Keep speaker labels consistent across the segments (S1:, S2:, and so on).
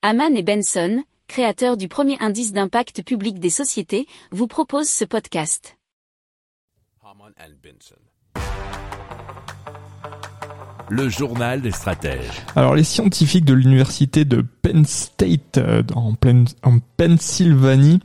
S1: Haman et Benson, créateurs du premier indice d'impact public des sociétés, vous proposent ce podcast.
S2: Le journal des stratèges.
S3: Alors les scientifiques de l'université de Penn State euh, en, en Pennsylvanie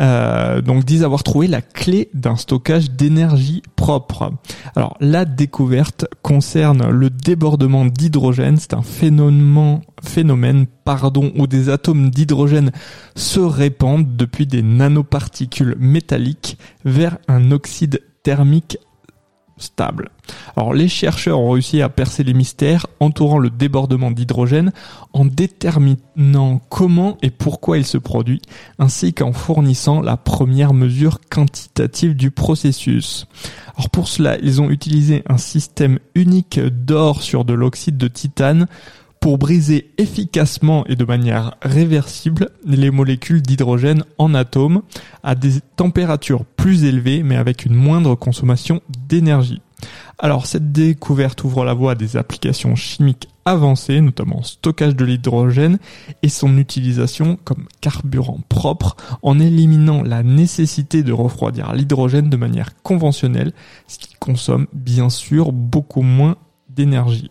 S3: euh, donc disent avoir trouvé la clé d'un stockage d'énergie propre. Alors la découverte concerne le débordement d'hydrogène, c'est un phénomène, phénomène pardon, où des atomes d'hydrogène se répandent depuis des nanoparticules métalliques vers un oxyde thermique stable. Alors les chercheurs ont réussi à percer les mystères entourant le débordement d'hydrogène en déterminant comment et pourquoi il se produit, ainsi qu'en fournissant la première mesure quantitative du processus. Alors pour cela, ils ont utilisé un système unique d'or sur de l'oxyde de titane pour briser efficacement et de manière réversible les molécules d'hydrogène en atomes à des températures plus élevées mais avec une moindre consommation d'énergie. Alors cette découverte ouvre la voie à des applications chimiques avancées, notamment stockage de l'hydrogène et son utilisation comme carburant propre en éliminant la nécessité de refroidir l'hydrogène de manière conventionnelle, ce qui consomme bien sûr beaucoup moins d'énergie.